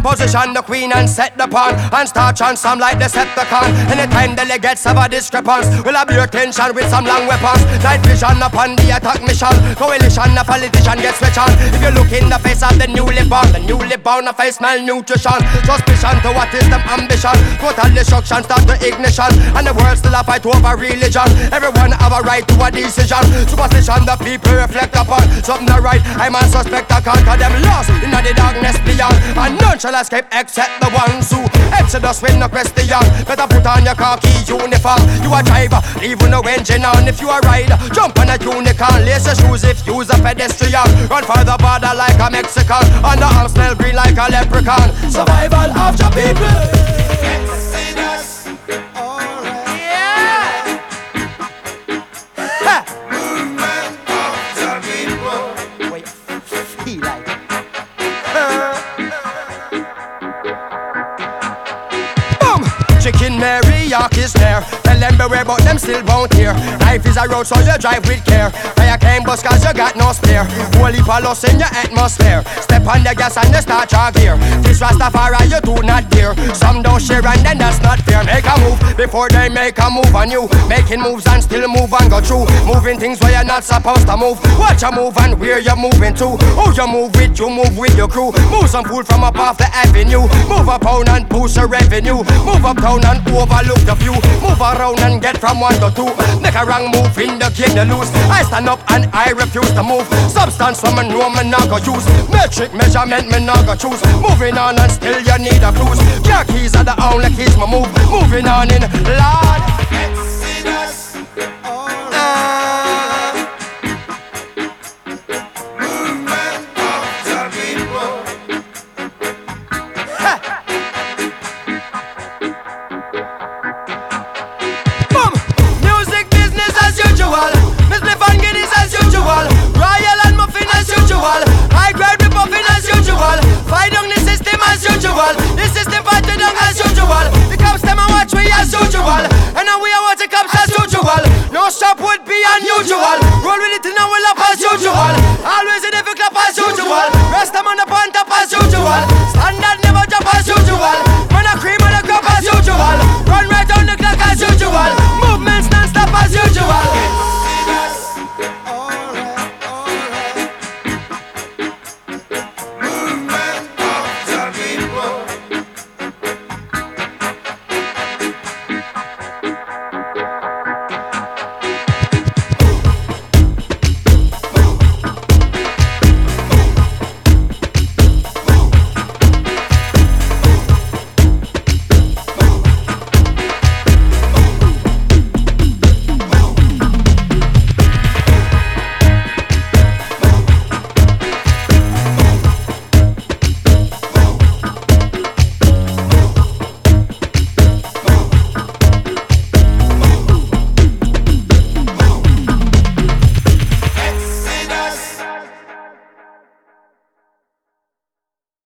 them position the queen and set the pawn and start some like Decepticon. Anytime delegates have a discrepancy, we'll have your tension with some long weapons. Night vision upon the attack mission. Coalition, a politician gets switch on. If you look in the face of the newly born, the newly born, a face malnutrition. Suspicion to what is them ambition. Total destruction, start the ignition. And the world still a fight over religion. Everyone have a right to a decision. Superstition, the people reflect upon. Something not right, I'm a suspect, I can't them lost in the darkness beyond. And none shall escape except the ones who Exodus with no question. Better put on your khaki uniform. You a driver, leave with no engine on. If you a rider, jump on a unicorn. Lace your shoes if you's a pedestrian. Run for the border like a Mexican. On the arm smell green like a leprechaun. Survival of the people. Chicken Mary York is there. Tell them beware, but them still won't hear. Life is a road, so you drive with care. Fire came bust cause you got no spare. Holy loss in your atmosphere. Step on the gas and you start your gear. This Rastafari you do not dare. Some don't share and then that's not fair. Make a move before they make a move on you. Making moves and still move and go through. Moving things where you're not supposed to move. Watch you move and where you're moving to. Who you move with, you move with your crew. Move some food from up off the avenue. Move up on and boost your revenue. Move up down and overlook the view. Move around and get from one to two. Make a wrong move in the game you lose. I stand up and I refuse to move. Substance from a know me not use. Metric measurement me go choose. Moving on and still you need a cruise. Your keys are the only keys me move. Moving on in Lord. Exodus.